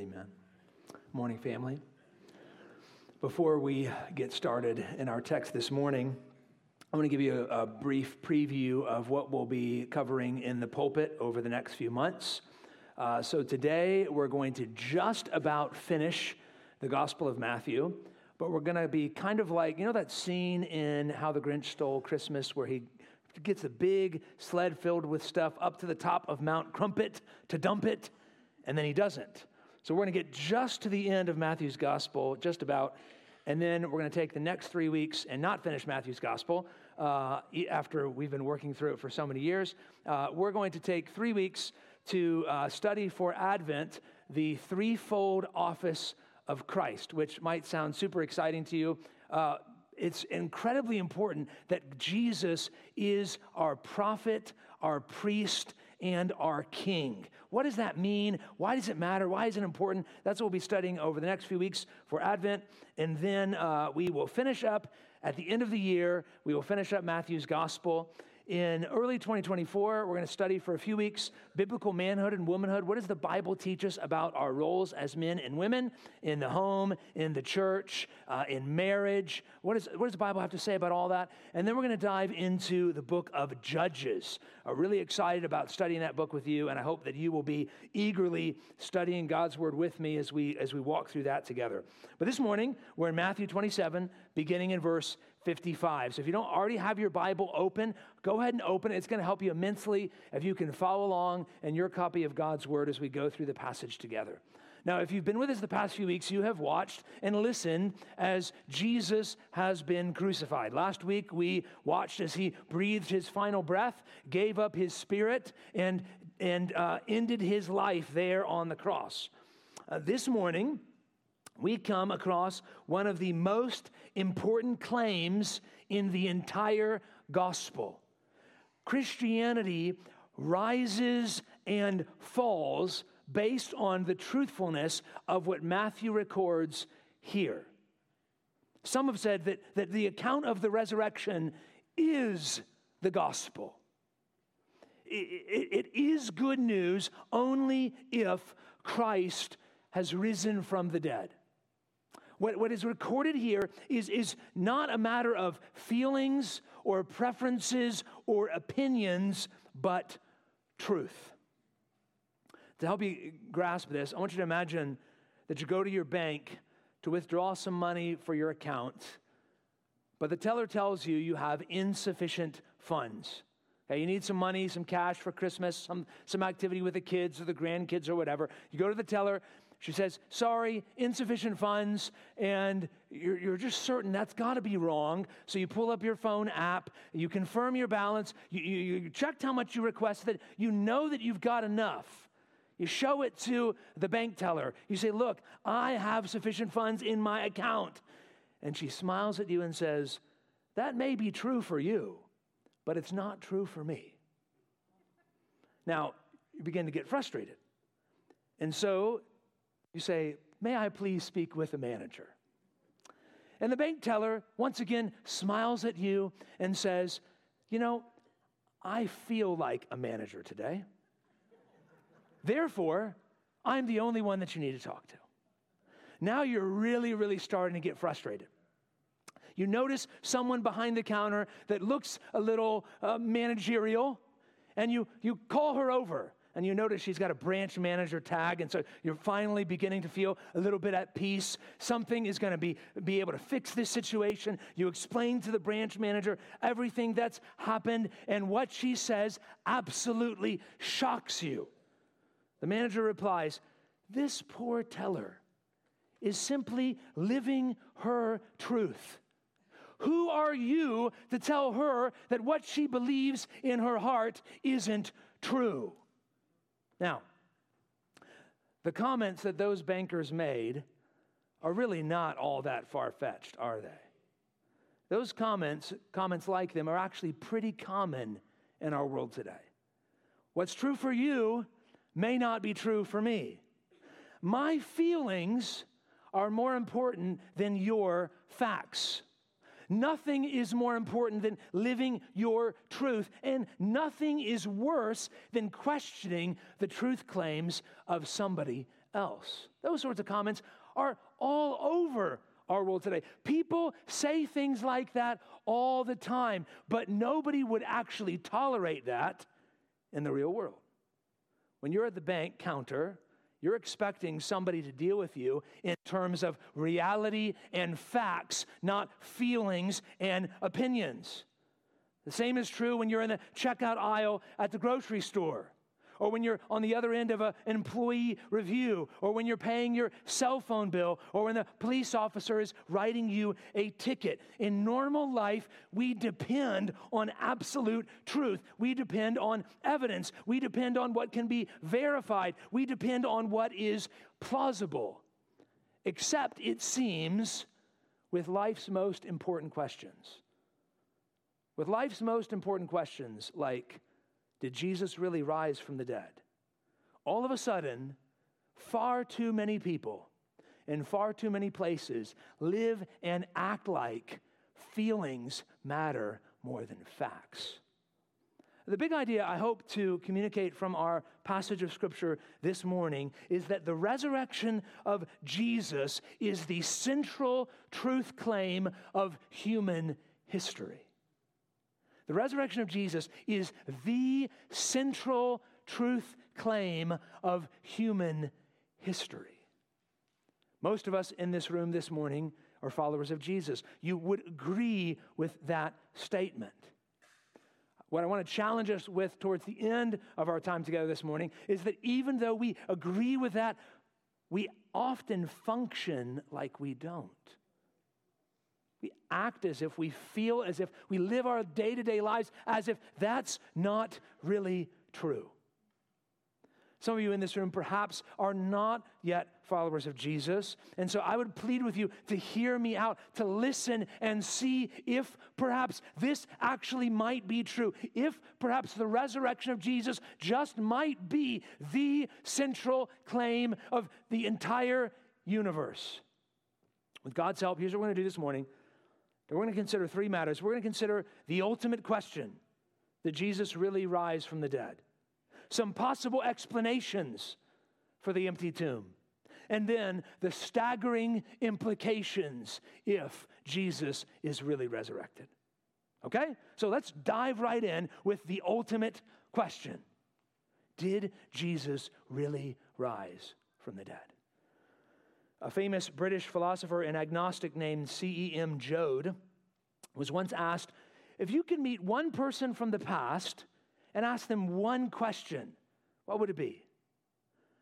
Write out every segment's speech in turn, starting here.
Amen. Morning, family. Before we get started in our text this morning, I want to give you a, a, brief preview of what we'll be covering in the pulpit over the next few months. Uh, so, today we're going to just about finish the Gospel of Matthew, but we're going to be kind of like, you know, that scene in How the Grinch Stole Christmas where he gets a big sled filled with stuff up to the top of Mount Crumpet to dump it, and then he doesn't. So we're going to get just to the end of Matthew's gospel, just about, and then we're going to take the next three weeks and not finish Matthew's gospel uh, after we've been working through it for so many years. Uh, we're going to take three weeks to uh, study for Advent the threefold office of Christ, which might sound super exciting to you. Uh, it's incredibly important that Jesus is our prophet, our priest, and our king. What does that mean? Why does it matter? Why is it important? That's what we'll be studying over the next few weeks for Advent. And then uh, we will finish up at the end of the year, we will finish up Matthew's gospel. In early 2024, we're going to study for a few weeks biblical manhood and womanhood. What does the Bible teach us about our roles as men and women in the home, in the church, uh, in marriage? What, is, what does the Bible have to say about all that? And then we're going to dive into the book of Judges. I'm really excited about studying that book with you, and I hope that you will be eagerly studying God's word with me as we, as we walk through that together. But this morning, we're in Matthew 27, beginning in verse 55. So if you don't already have your Bible open, go ahead and open it. It's going to help you immensely if you can follow along in your copy of God's Word as we go through the passage together. Now, if you've been with us the past few weeks, you have watched and listened as Jesus has been crucified. Last week, we watched as he breathed his final breath, gave up his spirit, and, and uh, ended his life there on the cross. Uh, this morning, we come across one of the most important claims in the entire gospel. Christianity rises and falls based on the truthfulness of what Matthew records here. Some have said that, that the account of the resurrection is the gospel. it, it, it is good news only if Christ has risen from the dead. What, what is recorded here is, is not a matter of feelings or preferences or opinions, but truth. To help you grasp this, I want you to imagine that you go to your bank to withdraw some money for your account, but the teller tells you you have insufficient funds. Okay, you need some money, some cash for Christmas, some, some activity with the kids or the grandkids or whatever. You go to the teller, she says, Sorry, insufficient funds, and you're, you're just certain that's got to be wrong. So you pull up your phone app, you confirm your balance, you, you, you checked how much you requested, you know that you've got enough. You show it to the bank teller. You say, Look, I have sufficient funds in my account. And she smiles at you and says, That may be true for you, but it's not true for me. Now, you begin to get frustrated. And so you say, May I please speak with the manager? And the bank teller, once again, smiles at you and says, You know, I feel like a manager today. Therefore, I'm the only one that you need to talk to. Now you're really, really starting to get frustrated. You notice someone behind the counter that looks a little uh, managerial, and you, you call her over and you notice she's got a branch manager tag, and so you're finally beginning to feel a little bit at peace. Something is going to be, be able to fix this situation. You explain to the branch manager everything that's happened, and what she says absolutely shocks you. The manager replies, This poor teller is simply living her truth. Who are you to tell her that what she believes in her heart isn't true? Now, the comments that those bankers made are really not all that far fetched, are they? Those comments, comments like them, are actually pretty common in our world today. What's true for you may not be true for me. My feelings are more important than your facts. Nothing is more important than living your truth, and nothing is worse than questioning the truth claims of somebody else. Those sorts of comments are all over our world today. People say things like that all the time, but nobody would actually tolerate that in the real world. When you're at the bank counter, you're expecting somebody to deal with you in terms of reality and facts, not feelings and opinions. The same is true when you're in the checkout aisle at the grocery store or when you're on the other end of a, an employee review, or when you're paying your cell phone bill, or when the police officer is writing you a ticket. In normal life, we depend on absolute truth. We depend on evidence. We depend on what can be verified. We depend on what is plausible. Except, it seems, with life's most important questions. With life's most important questions like, did Jesus really rise from the dead? All of a sudden, far too many people in far too many places live and act like feelings matter more than facts. The big idea I hope to communicate from our passage of Scripture this morning is that the resurrection of Jesus is the central truth claim of human history. The resurrection of Jesus is the central truth claim of human history. Most of us in this room this morning are followers of Jesus. You would agree with that statement. What I want to challenge us with towards the end of our time together this morning is that even though we agree with that, we often function like we don't. We act as if we feel as if we live our day to day lives as if that's not really true. Some of you in this room perhaps are not yet followers of Jesus. And so I would plead with you to hear me out, to listen and see if perhaps this actually might be true. If perhaps the resurrection of Jesus just might be the central claim of the entire universe. With God's help, here's what we're going to do this morning. We're going to consider three matters. We're going to consider the ultimate question Did Jesus really rise from the dead? Some possible explanations for the empty tomb. And then the staggering implications if Jesus is really resurrected. Okay? So let's dive right in with the ultimate question Did Jesus really rise from the dead? A famous British philosopher and agnostic named C.E.M. Joad was once asked if you could meet one person from the past and ask them one question, what would it be?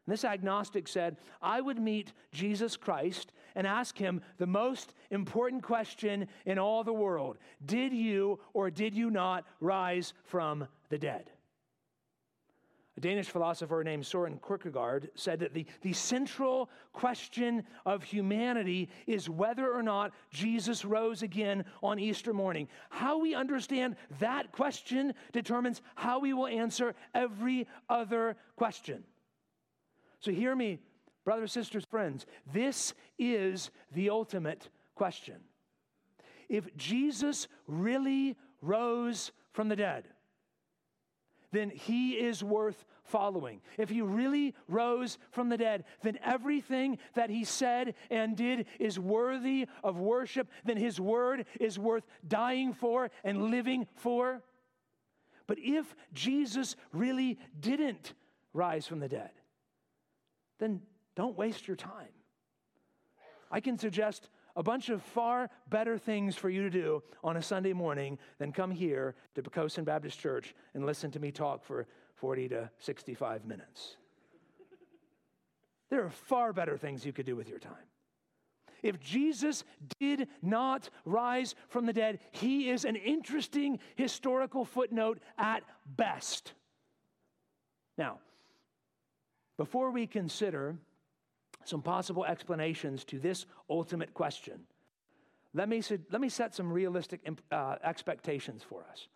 And this agnostic said, I would meet Jesus Christ and ask him the most important question in all the world Did you or did you not rise from the dead? A Danish philosopher named Soren Kierkegaard said that the, the central question of humanity is whether or not Jesus rose again on Easter morning. How we understand that question determines how we will answer every other question. So, hear me, brothers, sisters, friends. This is the ultimate question. If Jesus really rose from the dead, then he is worth following. If he really rose from the dead, then everything that he said and did is worthy of worship, then his word is worth dying for and living for. But if Jesus really didn't rise from the dead, then don't waste your time. I can suggest a bunch of far better things for you to do on a Sunday morning than come here to Poquoson Baptist Church and listen to me talk for 40 to 65 minutes. There are far better things you could do with your time. If Jesus did not rise from the dead, he is an interesting historical footnote at best. Now, before we consider some possible explanations to this ultimate question. Let me, let me set some realistic uh, expectations for us.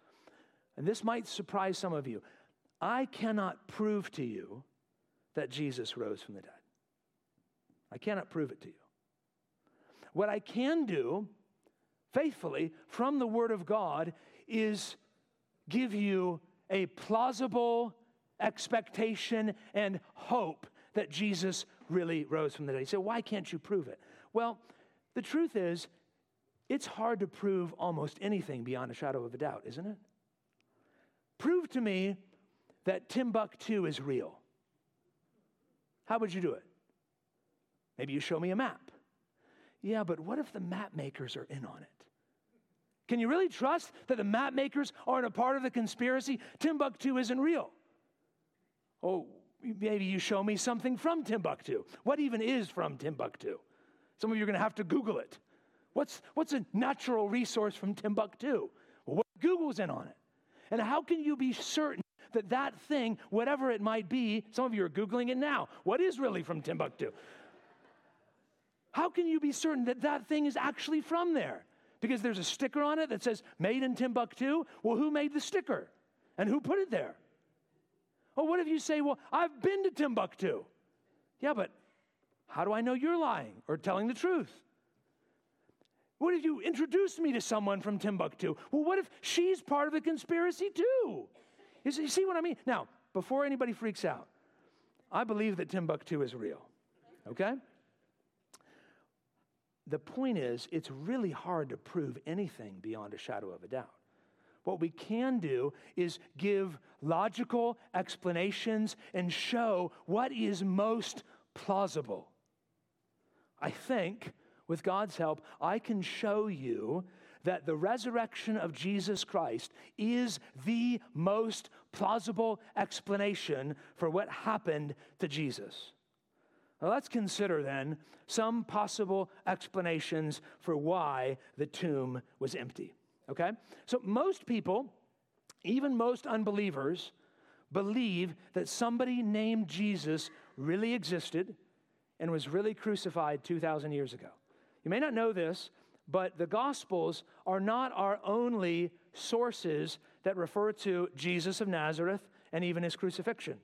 And this might surprise some of you. I cannot prove to you that Jesus rose from the dead. I cannot prove it to you. What I can do faithfully from the Word of God is give you a plausible expectation and hope that Jesus really rose from the dead. You say, why can't you prove it? Well, the truth is, it's hard to prove almost anything beyond a shadow of a doubt, isn't it? Prove to me that Timbuktu is real. How would you do it? Maybe you show me a map. Yeah, but what if the map makers are in on it? Can you really trust that the map makers aren't a part of the conspiracy? Timbuktu isn't real. Oh, maybe you show me something from Timbuktu. What even is from Timbuktu? Some of you are going to have to Google it. What's, what's a natural resource from Timbuktu? Well, what Google's in on it? And how can you be certain that that thing, whatever it might be, some of you are Googling it now. What is really from Timbuktu? How can you be certain that that thing is actually from there? Because there's a sticker on it that says made in Timbuktu. Well, who made the sticker? And who put it there? Well, what if you say, well, I've been to Timbuktu? Yeah, but how do I know you're lying or telling the truth? What if you introduce me to someone from Timbuktu? Well, what if she's part of the conspiracy too? You see what I mean? Now, before anybody freaks out, I believe that Timbuktu is real, okay? The point is, it's really hard to prove anything beyond a shadow of a doubt. What we can do is give logical explanations and show what is most plausible. I think, with God's help, I can show you that the resurrection of Jesus Christ is the most plausible explanation for what happened to Jesus. Now let's consider then some possible explanations for why the tomb was empty. Okay? So most people, even most unbelievers, believe that somebody named Jesus really existed and was really crucified 2,000 years ago. You may not know this, but the Gospels are not our only sources that refer to Jesus of Nazareth and even his crucifixion.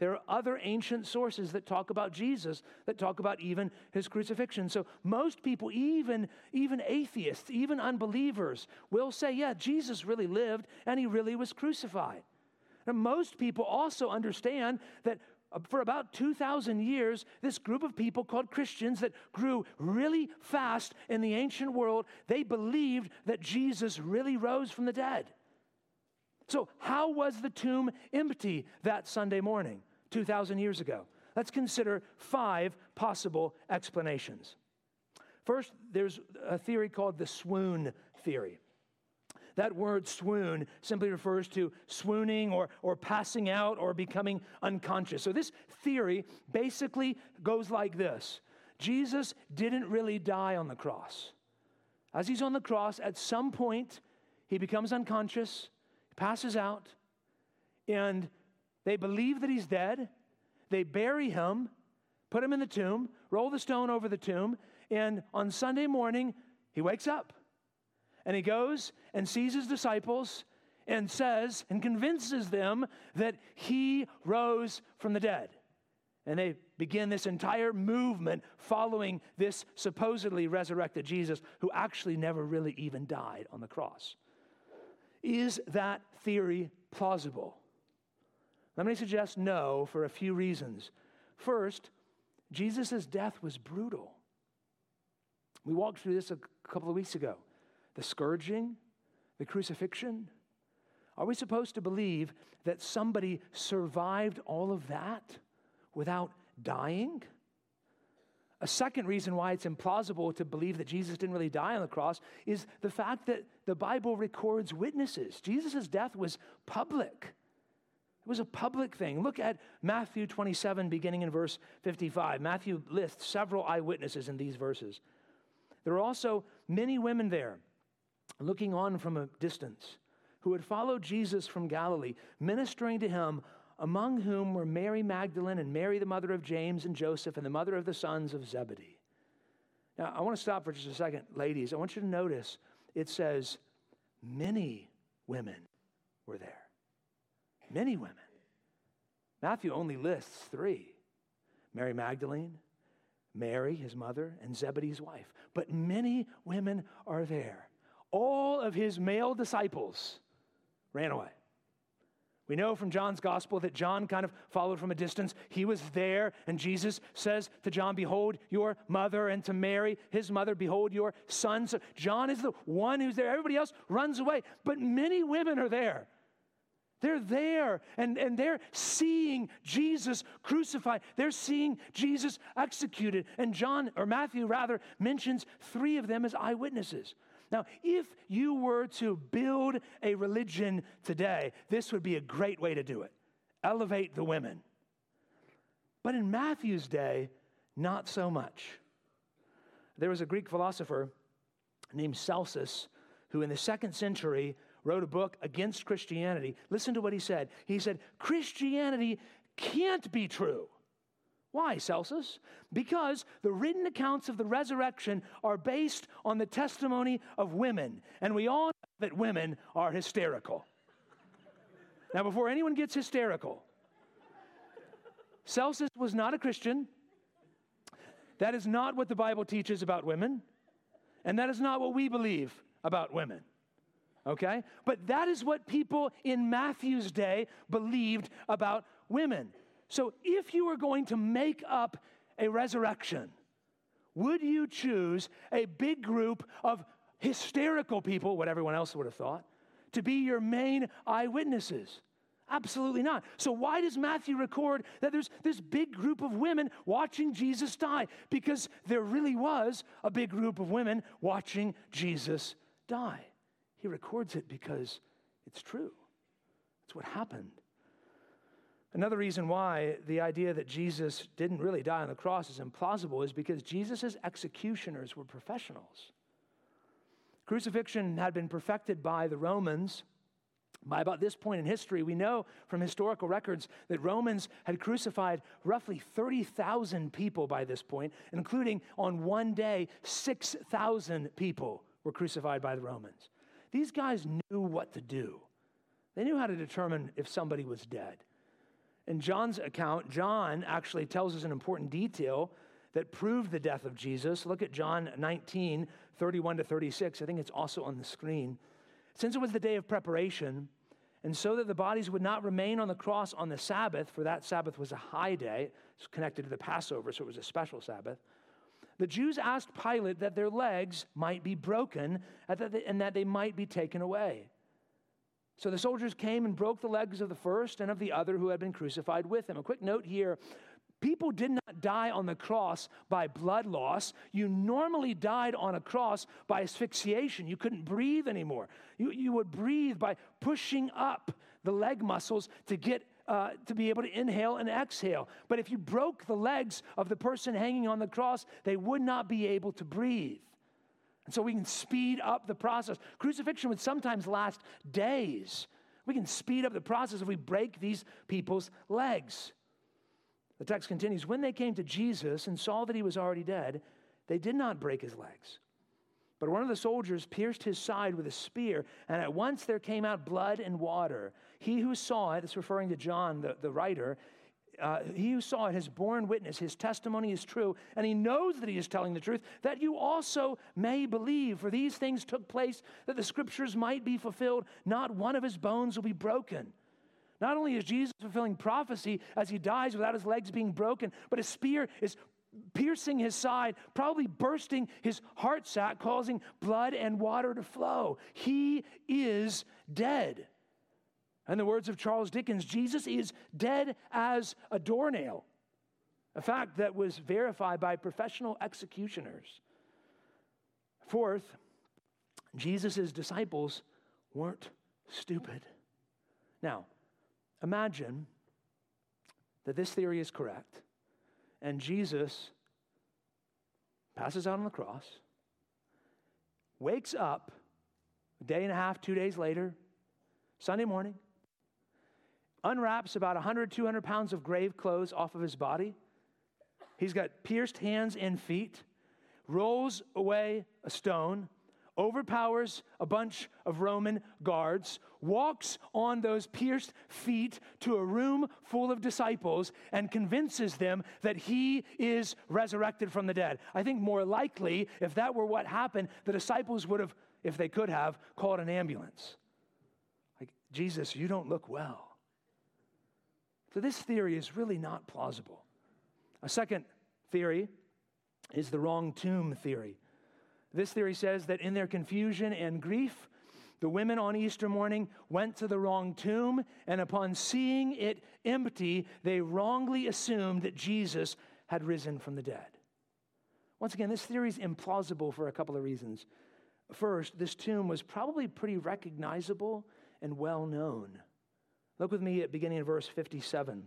There are other ancient sources that talk about Jesus, that talk about even his crucifixion. So most people, even, even atheists, even unbelievers, will say, yeah, Jesus really lived and he really was crucified. And most people also understand that uh, for about 2,000 years, this group of people called Christians that grew really fast in the ancient world, they believed that Jesus really rose from the dead. So, how was the tomb empty that Sunday morning, 2,000 years ago? Let's consider five possible explanations. First, there's a theory called the swoon theory. That word swoon simply refers to swooning or, or passing out or becoming unconscious. So, this theory basically goes like this Jesus didn't really die on the cross. As he's on the cross, at some point, he becomes unconscious, passes out, and they believe that he's dead. They bury him, put him in the tomb, roll the stone over the tomb, and on Sunday morning, he wakes up. And he goes and sees his disciples and says and convinces them that he rose from the dead. And they begin this entire movement following this supposedly resurrected Jesus, who actually never really even died on the cross. Is that theory plausible? Let me suggest no for a few reasons. First, Jesus' death was brutal. We walked through this a couple of weeks ago the scourging, the crucifixion? Are we supposed to believe that somebody survived all of that without dying? A second reason why it's implausible to believe that Jesus didn't really die on the cross is the fact that the Bible records witnesses. Jesus' death was public. It was a public thing. Look at Matthew 27, beginning in verse 55. Matthew lists several eyewitnesses in these verses. There are also many women there looking on from a distance, who had followed Jesus from Galilee, ministering to him, among whom were Mary Magdalene and Mary, the mother of James and Joseph, and the mother of the sons of Zebedee. Now, I want to stop for just a second, ladies. I want you to notice it says many women were there. Many women. Matthew only lists three Mary Magdalene, Mary, his mother, and Zebedee's wife. But many women are there all of his male disciples ran away. We know from John's gospel that John kind of followed from a distance. He was there, and Jesus says to John, Behold your mother, and to Mary, his mother, Behold your son. So John is the one who's there. Everybody else runs away, but many women are there. They're there and, and they're seeing Jesus crucified. They're seeing Jesus executed. And John, or Matthew rather, mentions three of them as eyewitnesses. Now, if you were to build a religion today, this would be a great way to do it elevate the women. But in Matthew's day, not so much. There was a Greek philosopher named Celsus who, in the second century, wrote a book against Christianity. Listen to what he said. He said, Christianity can't be true. Why, Celsus? Because the written accounts of the resurrection are based on the testimony of women, and we all know that women are hysterical. now, before anyone gets hysterical, Celsus was not a Christian. That is not what the Bible teaches about women, and that is not what we believe about women. Okay? But that is what people in Matthew's day believed about women. So if you were going to make up a resurrection, would you choose a big group of hysterical people, what everyone else would have thought, to be your main eyewitnesses? Absolutely not. So, why does Matthew record that there's this big group of women watching Jesus die? Because there really was a big group of women watching Jesus die. He records it because it's true. It's what happened. Another reason why the idea that Jesus didn't really die on the cross is implausible is because Jesus' executioners were professionals. Crucifixion had been perfected by the Romans. By about this point in history, we know from historical records that Romans had crucified roughly 30,000 people by this point, including on one day, 6,000 people were crucified by the Romans. These guys knew what to do, they knew how to determine if somebody was dead. In John's account, John actually tells us an important detail that proved the death of Jesus. Look at John 19, 31 to 36. I think it's also on the screen. Since it was the day of preparation, and so that the bodies would not remain on the cross on the Sabbath, for that Sabbath was a high day, it's connected to the Passover, so it was a special Sabbath. The Jews asked Pilate that their legs might be broken and that they might be taken away. So the soldiers came and broke the legs of the first and of the other who had been crucified with him. A quick note here people did not die on the cross by blood loss. You normally died on a cross by asphyxiation. You couldn't breathe anymore. You, you would breathe by pushing up the leg muscles to get uh, to be able to inhale and exhale. But if you broke the legs of the person hanging on the cross, they would not be able to breathe. And so we can speed up the process. Crucifixion would sometimes last days. We can speed up the process if we break these people's legs. The text continues When they came to Jesus and saw that he was already dead, they did not break his legs. But one of the soldiers pierced his side with a spear, and at once there came out blood and water. He who saw it, it's referring to John, the, the writer, uh, he who saw it has borne witness. His testimony is true, and he knows that he is telling the truth, that you also may believe. For these things took place that the scriptures might be fulfilled. Not one of his bones will be broken. Not only is Jesus fulfilling prophecy as he dies without his legs being broken, but a spear is piercing his side, probably bursting his heart sac, causing blood and water to flow. He is dead. In the words of Charles Dickens, Jesus is dead as a doornail, a fact that was verified by professional executioners. Fourth, Jesus' disciples weren't stupid. Now, imagine that this theory is correct, and Jesus passes out on the cross, wakes up a day and a half, two days later, Sunday morning, unwraps about 100, 200 pounds of grave clothes off of his body. He's got pierced hands and feet, rolls away a stone, overpowers a bunch of Roman guards, walks on those pierced feet to a room full of disciples, and convinces them that he is resurrected from the dead. I think more likely, if that were what happened, the disciples would have, if they could have, called an ambulance. Like, Jesus, you don't look well. So this theory is really not plausible. A second theory is the wrong tomb theory. This theory says that in their confusion and grief, the women on Easter morning went to the wrong tomb, and upon seeing it empty, they wrongly assumed that Jesus had risen from the dead. Once again, this theory is implausible for a couple of reasons. First, this tomb was probably pretty recognizable and well known. Look with me at beginning in verse 57.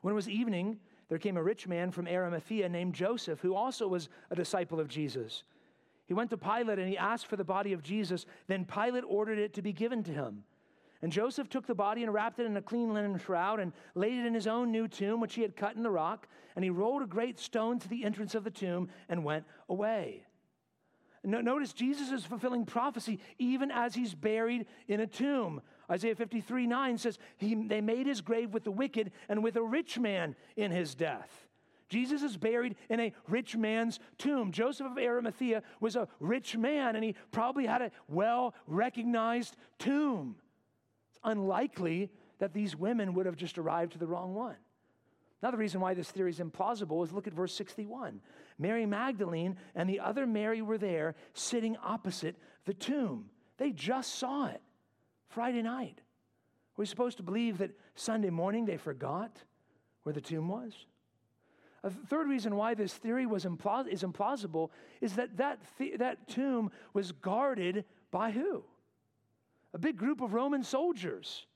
When it was evening, there came a rich man from Arimathea named Joseph, who also was a disciple of Jesus. He went to Pilate and he asked for the body of Jesus. Then Pilate ordered it to be given to him. And Joseph took the body and wrapped it in a clean linen shroud and laid it in his own new tomb, which he had cut in the rock. And he rolled a great stone to the entrance of the tomb and went away. Notice Jesus is fulfilling prophecy even as he's buried in a tomb. Isaiah 53 9 says, he, They made his grave with the wicked and with a rich man in his death. Jesus is buried in a rich man's tomb. Joseph of Arimathea was a rich man, and he probably had a well recognized tomb. It's unlikely that these women would have just arrived to the wrong one. Another reason why this theory is implausible is look at verse 61. Mary Magdalene and the other Mary were there sitting opposite the tomb. They just saw it Friday night. We're supposed to believe that Sunday morning they forgot where the tomb was. A third reason why this theory was implaus- is implausible is that that, th- that tomb was guarded by who? A big group of Roman soldiers.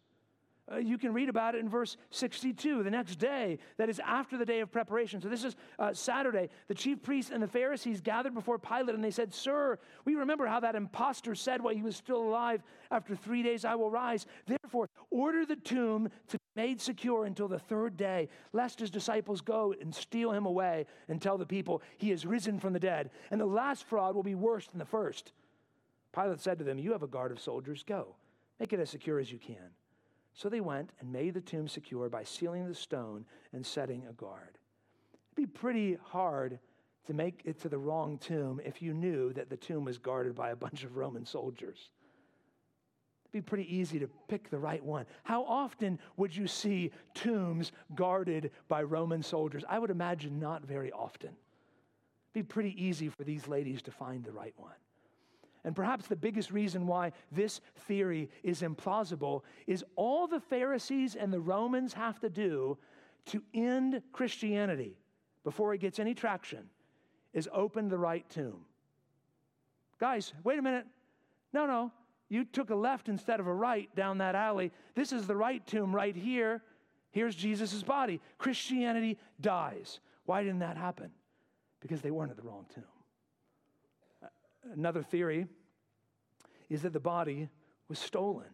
Uh, you can read about it in verse 62, the next day, that is after the day of preparation. So, this is uh, Saturday. The chief priests and the Pharisees gathered before Pilate and they said, Sir, we remember how that impostor said while he was still alive, After three days I will rise. Therefore, order the tomb to be made secure until the third day, lest his disciples go and steal him away and tell the people he has risen from the dead. And the last fraud will be worse than the first. Pilate said to them, You have a guard of soldiers, go. Make it as secure as you can. So they went and made the tomb secure by sealing the stone and setting a guard. It'd be pretty hard to make it to the wrong tomb if you knew that the tomb was guarded by a bunch of Roman soldiers. It'd be pretty easy to pick the right one. How often would you see tombs guarded by Roman soldiers? I would imagine not very often. It'd be pretty easy for these ladies to find the right one. And perhaps the biggest reason why this theory is implausible is all the Pharisees and the Romans have to do to end Christianity before it gets any traction is open the right tomb. Guys, wait a minute. No, no. You took a left instead of a right down that alley. This is the right tomb right here. Here's Jesus' body. Christianity dies. Why didn't that happen? Because they weren't at the wrong tomb. Another theory is that the body was stolen.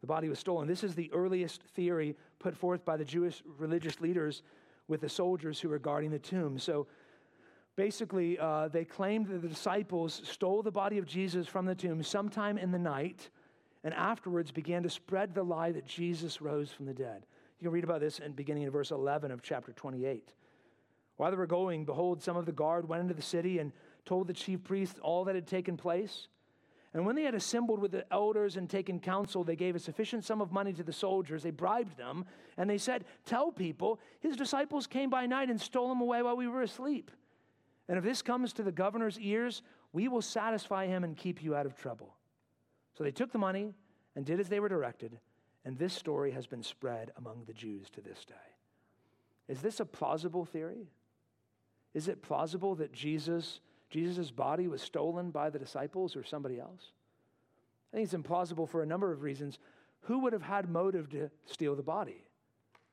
The body was stolen. This is the earliest theory put forth by the Jewish religious leaders with the soldiers who were guarding the tomb. So basically, uh, they claimed that the disciples stole the body of Jesus from the tomb sometime in the night and afterwards began to spread the lie that Jesus rose from the dead. You can read about this in beginning in verse 11 of chapter 28. While they were going, behold, some of the guard went into the city and told the chief priests all that had taken place. And when they had assembled with the elders and taken counsel, they gave a sufficient sum of money to the soldiers. They bribed them, and they said, Tell people, his disciples came by night and stole him away while we were asleep. And if this comes to the governor's ears, we will satisfy him and keep you out of trouble. So they took the money and did as they were directed, and this story has been spread among the Jews to this day. Is this a plausible theory? Is it plausible that Jesus Jesus' body was stolen by the disciples or somebody else? I think it's implausible for a number of reasons. Who would have had motive to steal the body?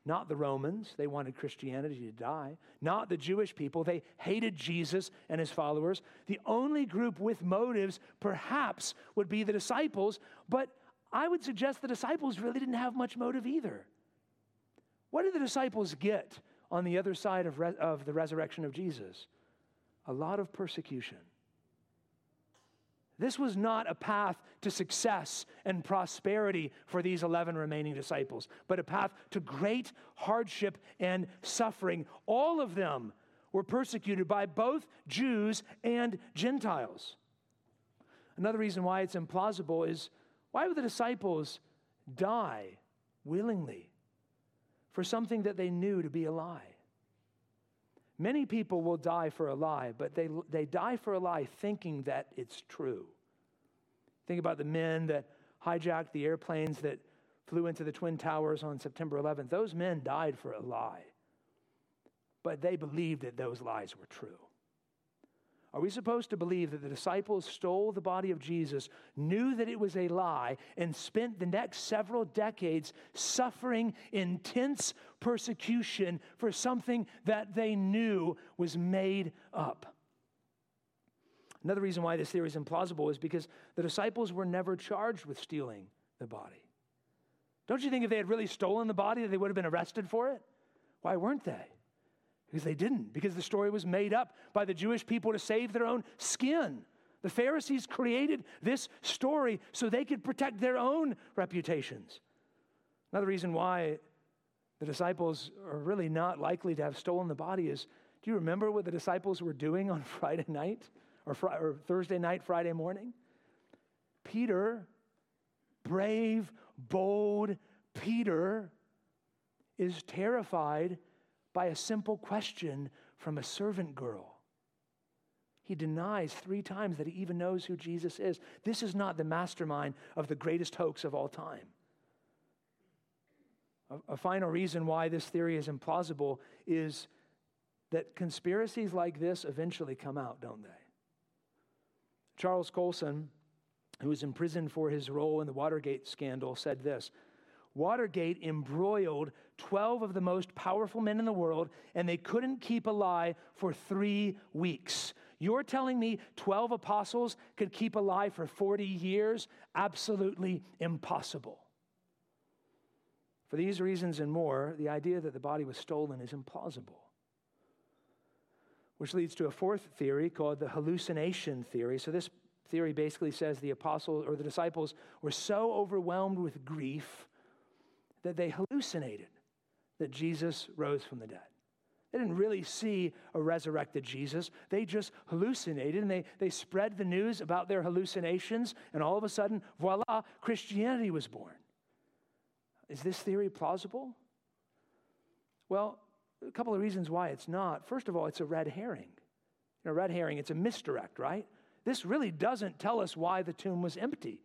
Not the Romans, they wanted Christianity to die. Not the Jewish people, they hated Jesus and his followers. The only group with motives, perhaps, would be the disciples, but I would suggest the disciples really didn't have much motive either. What did the disciples get on the other side of, re- of the resurrection of Jesus? A lot of persecution. This was not a path to success and prosperity for these 11 remaining disciples, but a path to great hardship and suffering. All of them were persecuted by both Jews and Gentiles. Another reason why it's implausible is why would the disciples die willingly? for something that they knew to be a lie. Many people will die for a lie, but they, they die for a lie thinking that it's true. Think about the men that hijacked the airplanes that flew into the Twin Towers on September 11th. Those men died for a lie, but they believed that those lies were true. Are we supposed to believe that the disciples stole the body of Jesus, knew that it was a lie, and spent the next several decades suffering intense persecution for something that they knew was made up? Another reason why this theory is implausible is because the disciples were never charged with stealing the body. Don't you think if they had really stolen the body, that they would have been arrested for it? Why weren't they? Because they didn't, because the story was made up by the Jewish people to save their own skin. The Pharisees created this story so they could protect their own reputations. Another reason why the disciples are really not likely to have stolen the body is do you remember what the disciples were doing on Friday night or, fr- or Thursday night, Friday morning? Peter, brave, bold Peter, is terrified by a simple question from a servant girl. He denies three times that he even knows who Jesus is. This is not the mastermind of the greatest hoax of all time. A, a final reason why this theory is implausible is that conspiracies like this eventually come out, don't they? Charles Colson, who was imprisoned for his role in the Watergate scandal, said this Watergate embroiled 12 of the most powerful men in the world, and they couldn't keep a lie for three weeks. You're telling me 12 apostles could keep a lie for 40 years? Absolutely impossible. For these reasons and more, the idea that the body was stolen is implausible. Which leads to a fourth theory called the hallucination theory. So, this theory basically says the apostles or the disciples were so overwhelmed with grief that they hallucinated that Jesus rose from the dead. They didn't really see a resurrected Jesus. They just hallucinated and they, they spread the news about their hallucinations, and all of a sudden, voila, Christianity was born. Is this theory plausible? Well, a couple of reasons why it's not. First of all, it's a red herring. You know, red herring, it's a misdirect, right? This really doesn't tell us why the tomb was empty.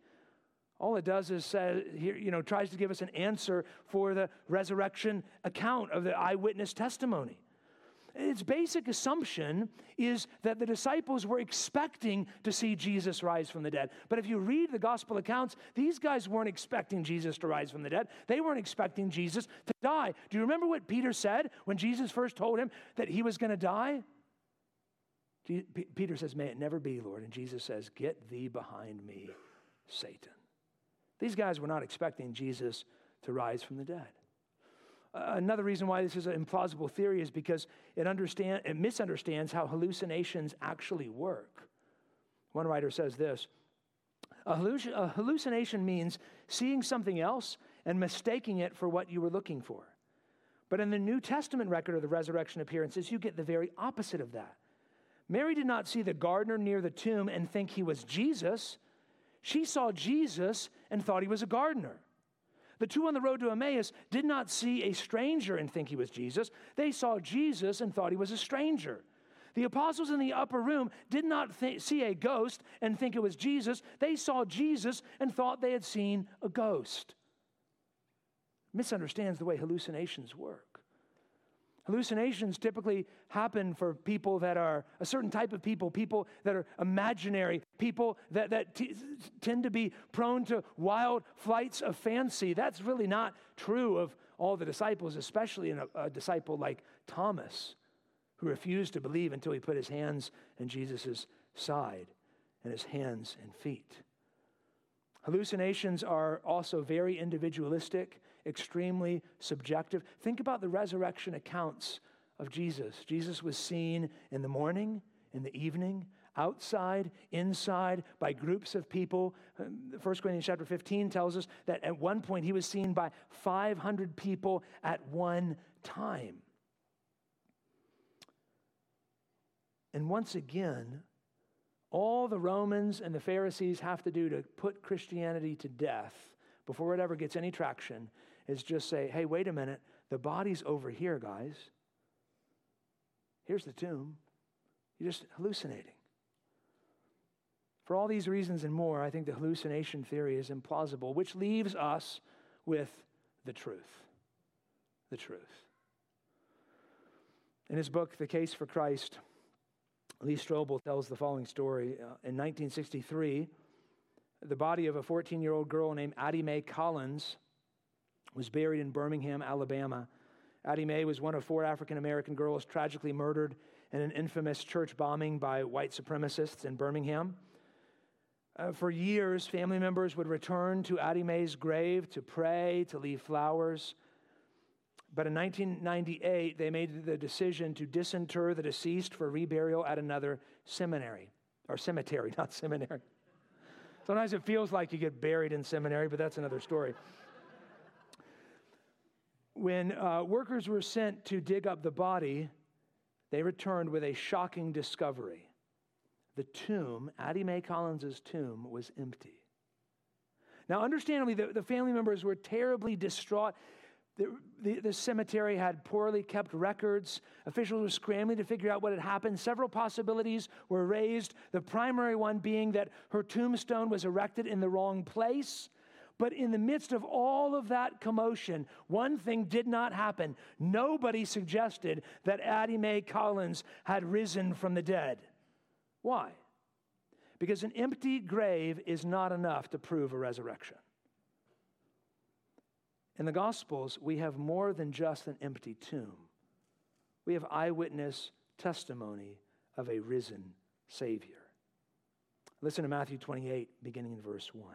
All it does is say, you know, tries to give us an answer for the resurrection account of the eyewitness testimony. Its basic assumption is that the disciples were expecting to see Jesus rise from the dead. But if you read the gospel accounts, these guys weren't expecting Jesus to rise from the dead. They weren't expecting Jesus to die. Do you remember what Peter said when Jesus first told him that he was going to die? Peter says, May it never be, Lord. And Jesus says, Get thee behind me, Satan. These guys were not expecting Jesus to rise from the dead. Uh, another reason why this is an implausible theory is because it, understand, it misunderstands how hallucinations actually work. One writer says this a, halluc- a hallucination means seeing something else and mistaking it for what you were looking for. But in the New Testament record of the resurrection appearances, you get the very opposite of that. Mary did not see the gardener near the tomb and think he was Jesus. She saw Jesus and thought he was a gardener. The two on the road to Emmaus did not see a stranger and think he was Jesus. They saw Jesus and thought he was a stranger. The apostles in the upper room did not th- see a ghost and think it was Jesus. They saw Jesus and thought they had seen a ghost. Misunderstands the way hallucinations work. Hallucinations typically happen for people that are a certain type of people, people that are imaginary, people that, that t- tend to be prone to wild flights of fancy. That's really not true of all the disciples, especially in a, a disciple like Thomas, who refused to believe until he put his hands in Jesus' side and his hands and feet. Hallucinations are also very individualistic extremely subjective. Think about the resurrection accounts of Jesus. Jesus was seen in the morning, in the evening, outside, inside, by groups of people. 1 um, Corinthians chapter 15 tells us that at one point he was seen by 500 people at one time. And once again, all the Romans and the Pharisees have to do to put Christianity to death before it ever gets any traction is just say, hey, wait a minute, The body's over here, guys. Here's the tomb. You're just hallucinating. For all these reasons and more, I think the hallucination theory is implausible, which leaves us with the truth. The truth. In his book, The Case for Christ, Lee Strobel tells the following story. Uh, in 1963, the body of a 14 year old girl named Addie Mae Collins was buried in Birmingham, Alabama. Addie Mae was one of four African American girls tragically murdered in an infamous church bombing by white supremacists in Birmingham. Uh, for years, family members would return to Addie Mae's grave to pray, to leave flowers. But in 1998, they made the decision to disinter the deceased for reburial at another seminary, or cemetery, not seminary. Sometimes it feels like you get buried in seminary, but that's another story. When uh, workers were sent to dig up the body, they returned with a shocking discovery. The tomb, Addie Mae Collins' tomb, was empty. Now, understandably, the, the family members were terribly distraught. The, the, the, cemetery had poorly kept records. Officials were scrambling to figure out what had happened. Several possibilities were raised, the primary one being that her tombstone was erected in the wrong place. But in the midst of all of that commotion, one thing did not happen. Nobody suggested that Addie Mae Collins had risen from the dead. Why? Because an empty grave is not enough to prove a resurrection. In the Gospels, we have more than just an empty tomb. We have eyewitness testimony of a risen Savior. Listen to Matthew 28, beginning in verse 1.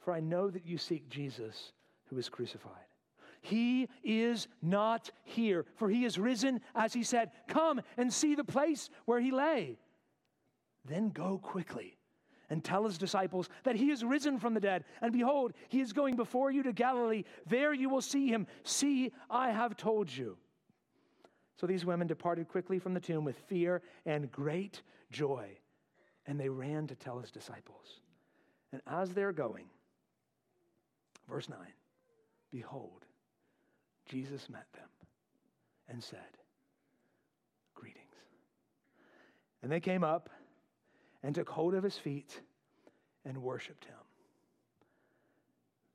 for I know that you seek Jesus who is crucified. He is not here, for he is risen, as he said, Come and see the place where he lay. Then go quickly and tell his disciples that he is risen from the dead. And behold, he is going before you to Galilee. There you will see him. See, I have told you. So these women departed quickly from the tomb with fear and great joy, and they ran to tell his disciples. And as they're going, verse 9, behold, Jesus met them and said, Greetings. And they came up and took hold of his feet and worshiped him.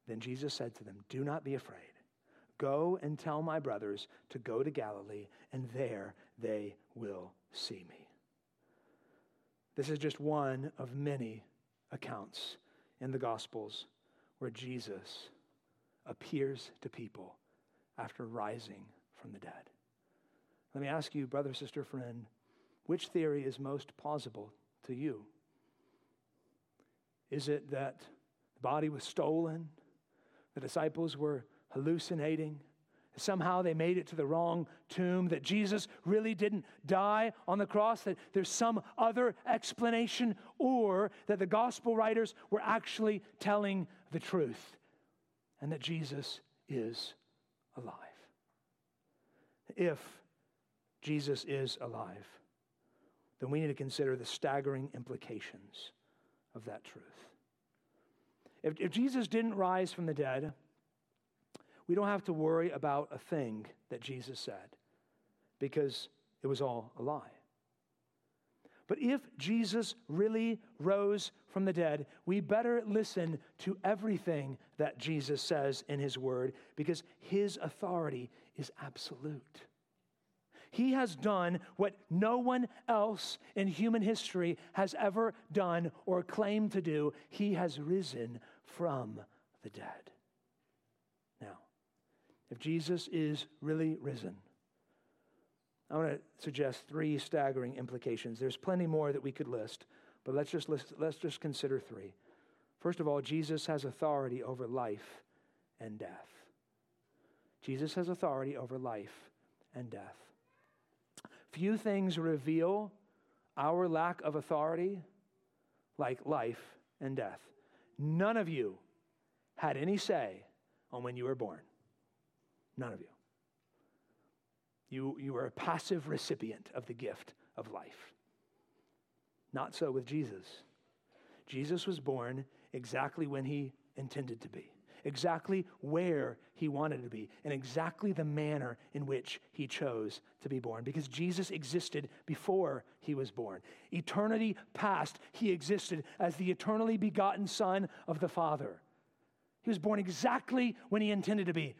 Then Jesus said to them, Do not be afraid. Go and tell my brothers to go to Galilee, and there they will see me. This is just one of many accounts in the Gospels where Jesus appears to people after rising from the dead. Let me ask you, brother, sister, friend, which theory is most plausible to you? Is it that the body was stolen? The disciples were hallucinating? Somehow they made it to the wrong tomb, that Jesus really didn't die on the cross, that there's some other explanation, or that the gospel writers were actually telling the truth and that Jesus is alive. If Jesus is alive, then we need to consider the staggering implications of that truth. If, if Jesus didn't rise from the dead, we don't have to worry about a thing that Jesus said because it was all a lie. But if Jesus really rose from the dead, we better listen to everything that Jesus says in his word because his authority is absolute. He has done what no one else in human history has ever done or claimed to do. He has risen from the dead. Now, if Jesus is really risen, I want to suggest three staggering implications. There's plenty more that we could list, but let's just, list, let's just consider three. First of all, Jesus has authority over life and death. Jesus has authority over life and death. Few things reveal our lack of authority like life and death. None of you had any say on when you were born. None of you. You, you were a passive recipient of the gift of life. Not so with Jesus. Jesus was born exactly when he intended to be, exactly where he wanted to be, and exactly the manner in which he chose to be born. Because Jesus existed before he was born. Eternity past, he existed as the eternally begotten Son of the Father. He was born exactly when he intended to be.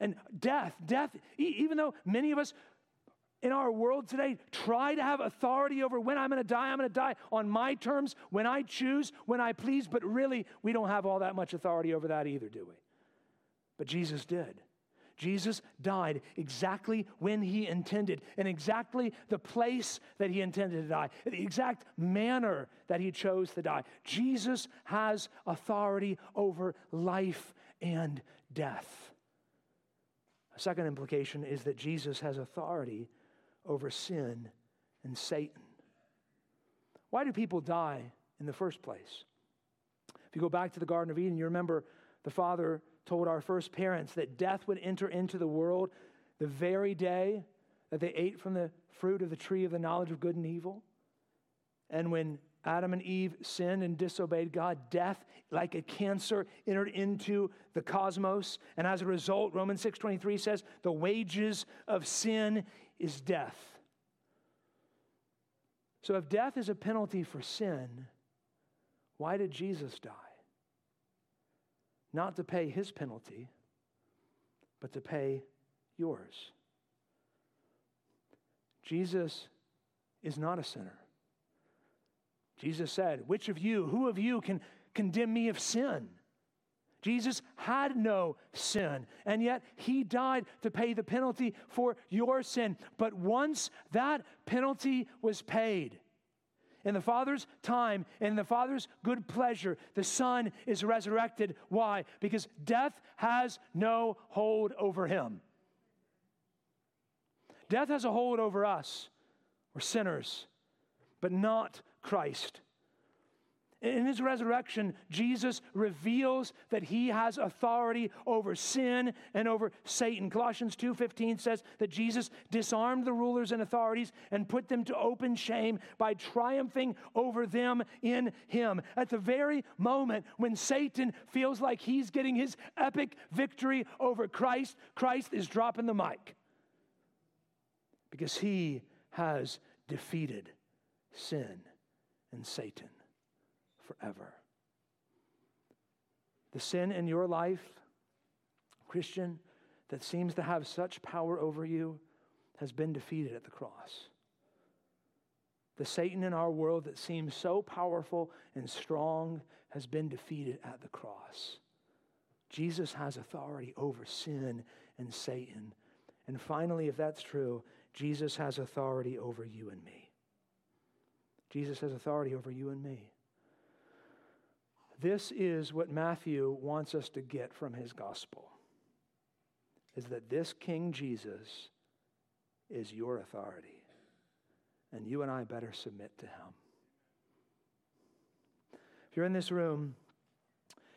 And death, death, even though many of us in our world today try to have authority over when I'm going to die, I'm going to die on my terms, when I choose, when I please, but really, we don't have all that much authority over that either, do we? But Jesus did. Jesus died exactly when he intended, in exactly the place that he intended to die, the exact manner that he chose to die. Jesus has authority over life and death. A second implication is that Jesus has authority over sin and Satan. Why do people die in the first place? If you go back to the Garden of Eden, you remember the Father told our first parents that death would enter into the world the very day that they ate from the fruit of the tree of the knowledge of good and evil. And when Adam and Eve sinned and disobeyed God, death, like a cancer, entered into the cosmos. And as a result, Romans 6:23 says, the wages of sin is death. So if death is a penalty for sin, why did Jesus die? Not to pay his penalty, but to pay yours. Jesus is not a sinner. Jesus said, Which of you, who of you can condemn me of sin? Jesus had no sin, and yet he died to pay the penalty for your sin. But once that penalty was paid, in the Father's time, in the Father's good pleasure, the Son is resurrected. Why? Because death has no hold over him. Death has a hold over us. We're sinners, but not Christ. In his resurrection, Jesus reveals that he has authority over sin and over Satan. Colossians 2:15 says that Jesus disarmed the rulers and authorities and put them to open shame by triumphing over them in him. At the very moment when Satan feels like he's getting his epic victory over Christ, Christ is dropping the mic. Because he has defeated sin and Satan forever. The sin in your life, Christian, that seems to have such power over you has been defeated at the cross. The Satan in our world that seems so powerful and strong has been defeated at the cross. Jesus has authority over sin and Satan. And finally, if that's true, Jesus has authority over you and me. Jesus has authority over you and me. This is what Matthew wants us to get from his gospel. Is that this King Jesus is your authority. And you and I better submit to him. If you're in this room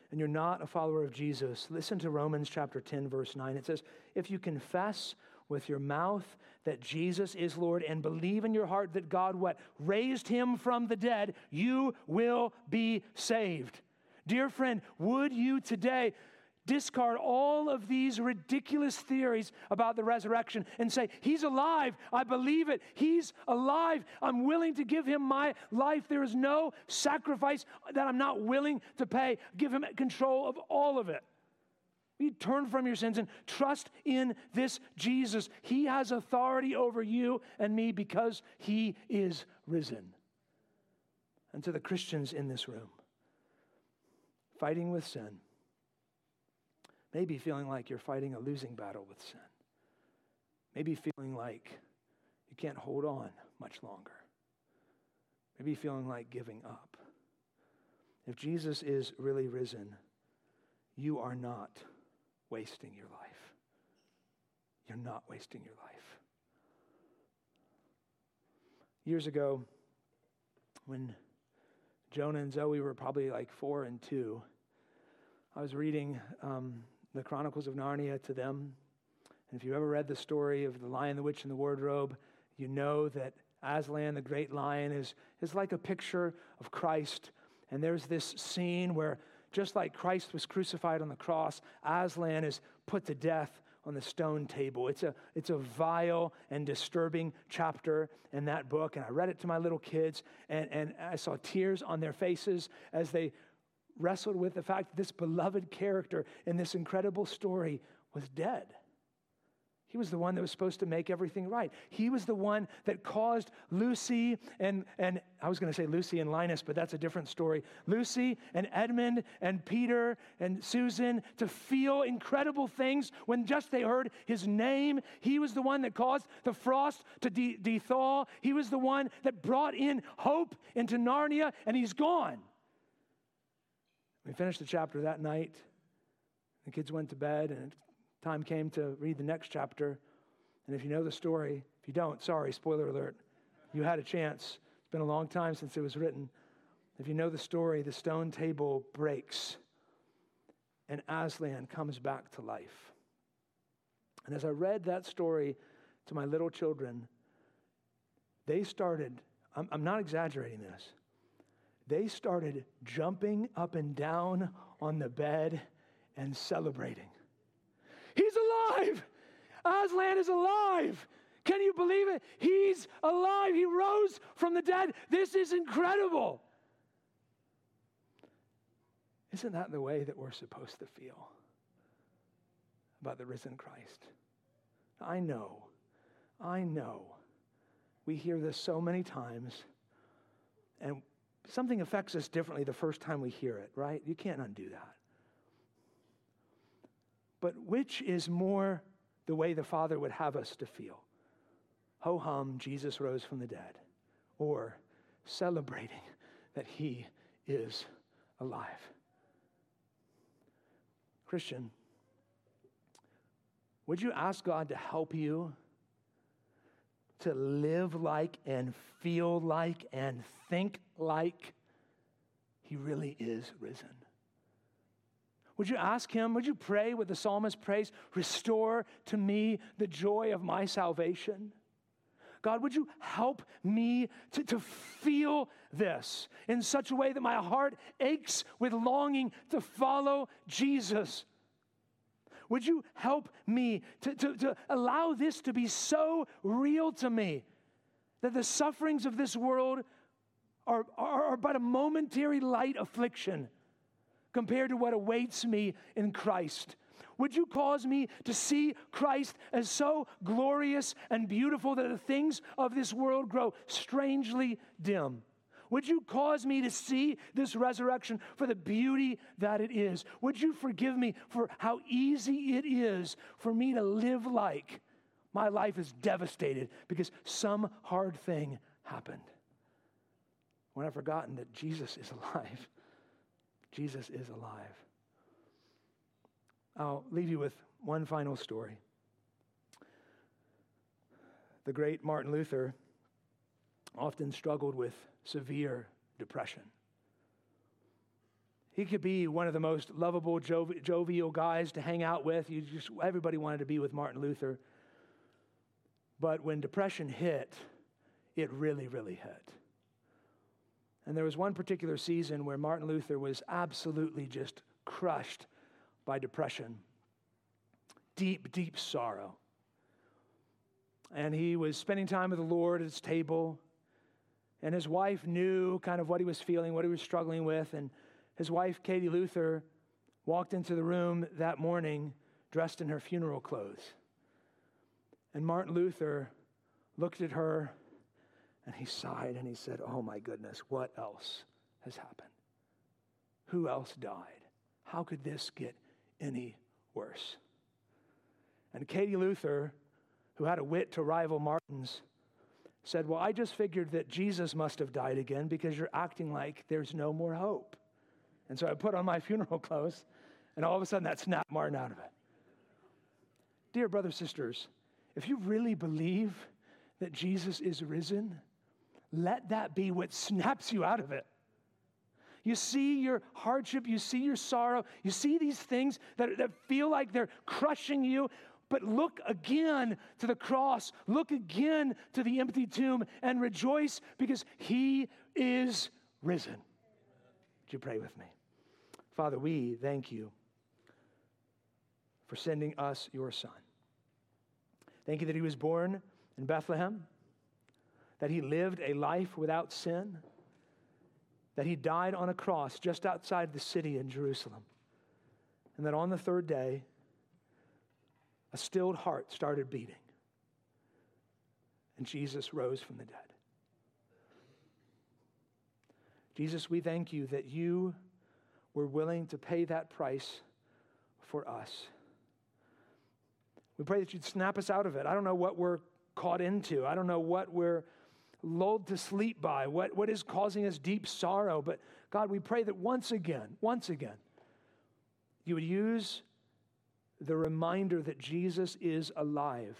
and you're not a follower of Jesus, listen to Romans chapter 10, verse 9. It says, If you confess with your mouth that Jesus is Lord and believe in your heart that God what raised him from the dead, you will be saved. Dear friend, would you today discard all of these ridiculous theories about the resurrection and say, He's alive. I believe it. He's alive. I'm willing to give Him my life. There is no sacrifice that I'm not willing to pay. Give Him control of all of it. You turn from your sins and trust in this Jesus. He has authority over you and me because He is risen. And to the Christians in this room, fighting with sin, maybe feeling like you're fighting a losing battle with sin, maybe feeling like you can't hold on much longer, maybe feeling like giving up. If Jesus is really risen, you are not wasting your life. you're not wasting your life. Years ago, when Jonah and Zoe were probably like four and two, I was reading um, the Chronicles of Narnia to them. And if you've ever read the story of the Lion, the Witch, and the Wardrobe, you know that Aslan, the great lion, is, is like a picture of Christ. And there's this scene where, just like Christ was crucified on the cross, Aslan is put to death on the stone table. It's a, it's a vile and disturbing chapter in that book. And I read it to my little kids, and, and I saw tears on their faces as they wrestled with the fact that this beloved character in this incredible story was dead. He was the one that was supposed to make everything right. He was the one that caused Lucy and, and I was going to say Lucy and Linus, but that's a different story. Lucy and Edmund and Peter and Susan to feel incredible things when just they heard his name. He was the one that caused the frost to de- thaw. He was the one that brought in hope into Narnia, and he's gone. We finished the chapter that night. The kids went to bed, and time came to read the next chapter. And if you know the story, if you don't, sorry, spoiler alert, you had a chance. It's been a long time since it was written. If you know the story, the stone table breaks, and Aslan comes back to life. And as I read that story to my little children, they started, I'm, I'm not exaggerating this, they started jumping up and down on the bed and celebrating. Aslan is alive! Can you believe it? He's alive. He rose from the dead. This is incredible. Isn't that the way that we're supposed to feel about the risen Christ? I know, I know. We hear this so many times, and something affects us differently the first time we hear it, right? You can't undo that. But which is more the way the Father would have us to feel? Ho hum, Jesus rose from the dead, or celebrating that he is alive. Christian, would you ask God to help you to live like and feel like and think like he really is risen? Would you ask him, would you pray with the psalmist prays? Restore to me the joy of my salvation. God, would you help me to, to feel this in such a way that my heart aches with longing to follow Jesus? Would you help me to, to, to allow this to be so real to me that the sufferings of this world are, are, are but a momentary light affliction compared to what awaits me in Christ? Would you cause me to see Christ as so glorious and beautiful that the things of this world grow strangely dim? Would you cause me to see this resurrection for the beauty that it is? Would you forgive me for how easy it is for me to live like my life is devastated because some hard thing happened? When I've forgotten that Jesus is alive. Jesus is alive. I'll leave you with one final story. The great Martin Luther often struggled with severe depression. He could be one of the most lovable, jovial guys to hang out with. You just, everybody wanted to be with Martin Luther. But when depression hit, it really, really hit. And there was one particular season where Martin Luther was absolutely just crushed by depression, deep, deep sorrow. And he was spending time with the Lord at his table. And his wife knew kind of what he was feeling, what he was struggling with. And his wife, Katie Luther, walked into the room that morning dressed in her funeral clothes. And Martin Luther looked at her and he sighed and he said, Oh my goodness, what else has happened? Who else died? How could this get any worse? And Katie Luther, who had a wit to rival Martin's, said, Well, I just figured that Jesus must have died again because you're acting like there's no more hope. And so I put on my funeral clothes, and all of a sudden that snapped Martin out of it. Dear brothers, sisters, if you really believe that Jesus is risen, let that be what snaps you out of it. You see your hardship, you see your sorrow, you see these things that, that feel like they're crushing you. But look again to the cross, look again to the empty tomb, and rejoice because he is risen. Would you pray with me? Father, we thank you for sending us your Son. Thank you that he was born in Bethlehem, that he lived a life without sin, that he died on a cross just outside the city in Jerusalem, and that on the third day, a stilled heart started beating, and Jesus rose from the dead. Jesus, we thank you that you were willing to pay that price for us. We pray that you'd snap us out of it. I don't know what we're caught into, I don't know what we're lulled to sleep by, what, what is causing us deep sorrow. But God, we pray that once again, once again, you would use the reminder that Jesus is alive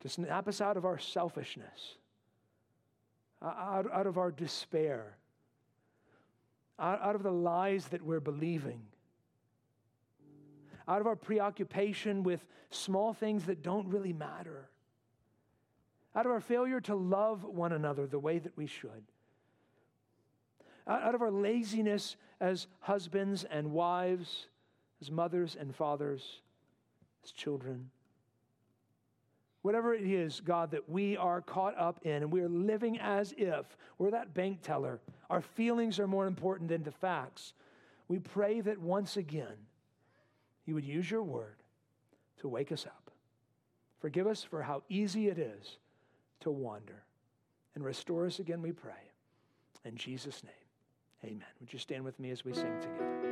to snap us out of our selfishness, out, out of our despair, out, out of the lies that we're believing out of our preoccupation with small things that don't really matter, out of our failure to love one another the way that we should, out of our laziness as husbands and wives, as mothers and fathers, as children. Whatever it is, God, that we are caught up in and we are living as if we're that bank teller. Our feelings are more important than the facts. We pray that once again, you would use your word to wake us up. Forgive us for how easy it is to wander. And restore us again, we pray. In Jesus' name, amen. Would you stand with me as we sing together?